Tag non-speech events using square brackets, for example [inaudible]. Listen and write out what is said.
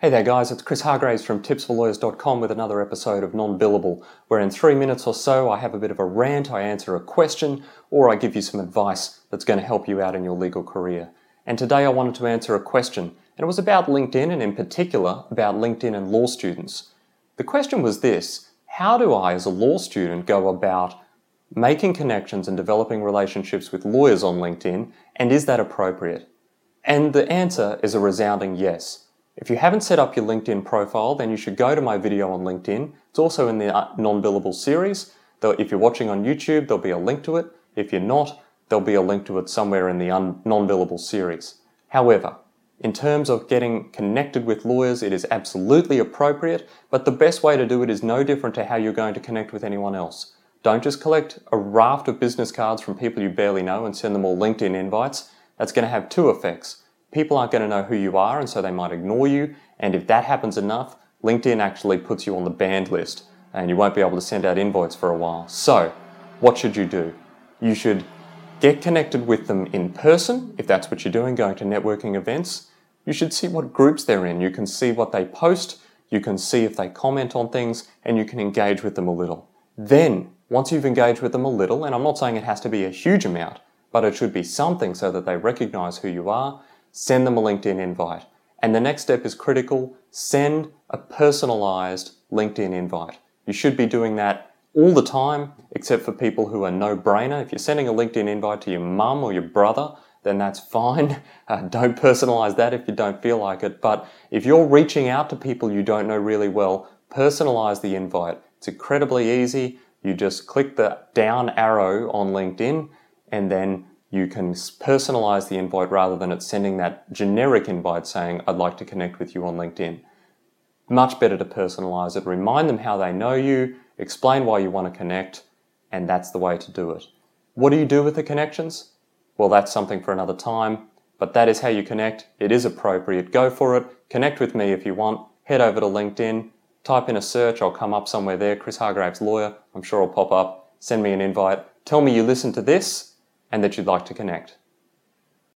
Hey there, guys, it's Chris Hargreaves from tipsforlawyers.com with another episode of Non Billable, where in three minutes or so I have a bit of a rant, I answer a question, or I give you some advice that's going to help you out in your legal career. And today I wanted to answer a question, and it was about LinkedIn, and in particular about LinkedIn and law students. The question was this How do I, as a law student, go about making connections and developing relationships with lawyers on LinkedIn, and is that appropriate? And the answer is a resounding yes. If you haven't set up your LinkedIn profile, then you should go to my video on LinkedIn. It's also in the uh, non-billable series. Though if you're watching on YouTube, there'll be a link to it. If you're not, there'll be a link to it somewhere in the non-billable series. However, in terms of getting connected with lawyers, it is absolutely appropriate, but the best way to do it is no different to how you're going to connect with anyone else. Don't just collect a raft of business cards from people you barely know and send them all LinkedIn invites. That's going to have two effects people aren't going to know who you are and so they might ignore you. And if that happens enough, LinkedIn actually puts you on the banned list and you won't be able to send out invites for a while. So, what should you do? You should get connected with them in person if that's what you're doing, going to networking events. You should see what groups they're in. You can see what they post, you can see if they comment on things, and you can engage with them a little. Then, once you've engaged with them a little, and I'm not saying it has to be a huge amount, but it should be something so that they recognize who you are send them a LinkedIn invite. And the next step is critical send a personalized LinkedIn invite. You should be doing that all the time, except for people who are no brainer. If you're sending a LinkedIn invite to your mum or your brother, then that's fine. [laughs] Uh, don't personalize that if you don't feel like it. But if you're reaching out to people you don't know really well, personalize the invite. It's incredibly easy. You just click the down arrow on LinkedIn and then you can personalize the invite rather than it sending that generic invite saying, I'd like to connect with you on LinkedIn. Much better to personalize it, remind them how they know you, explain why you want to connect, and that's the way to do it. What do you do with the connections? Well, that's something for another time, but that is how you connect. It is appropriate. Go for it. Connect with me if you want. Head over to LinkedIn, type in a search, I'll come up somewhere there, Chris Hargreaves Lawyer. I'm sure I'll pop up. Send me an invite. Tell me you listened to this and that you'd like to connect.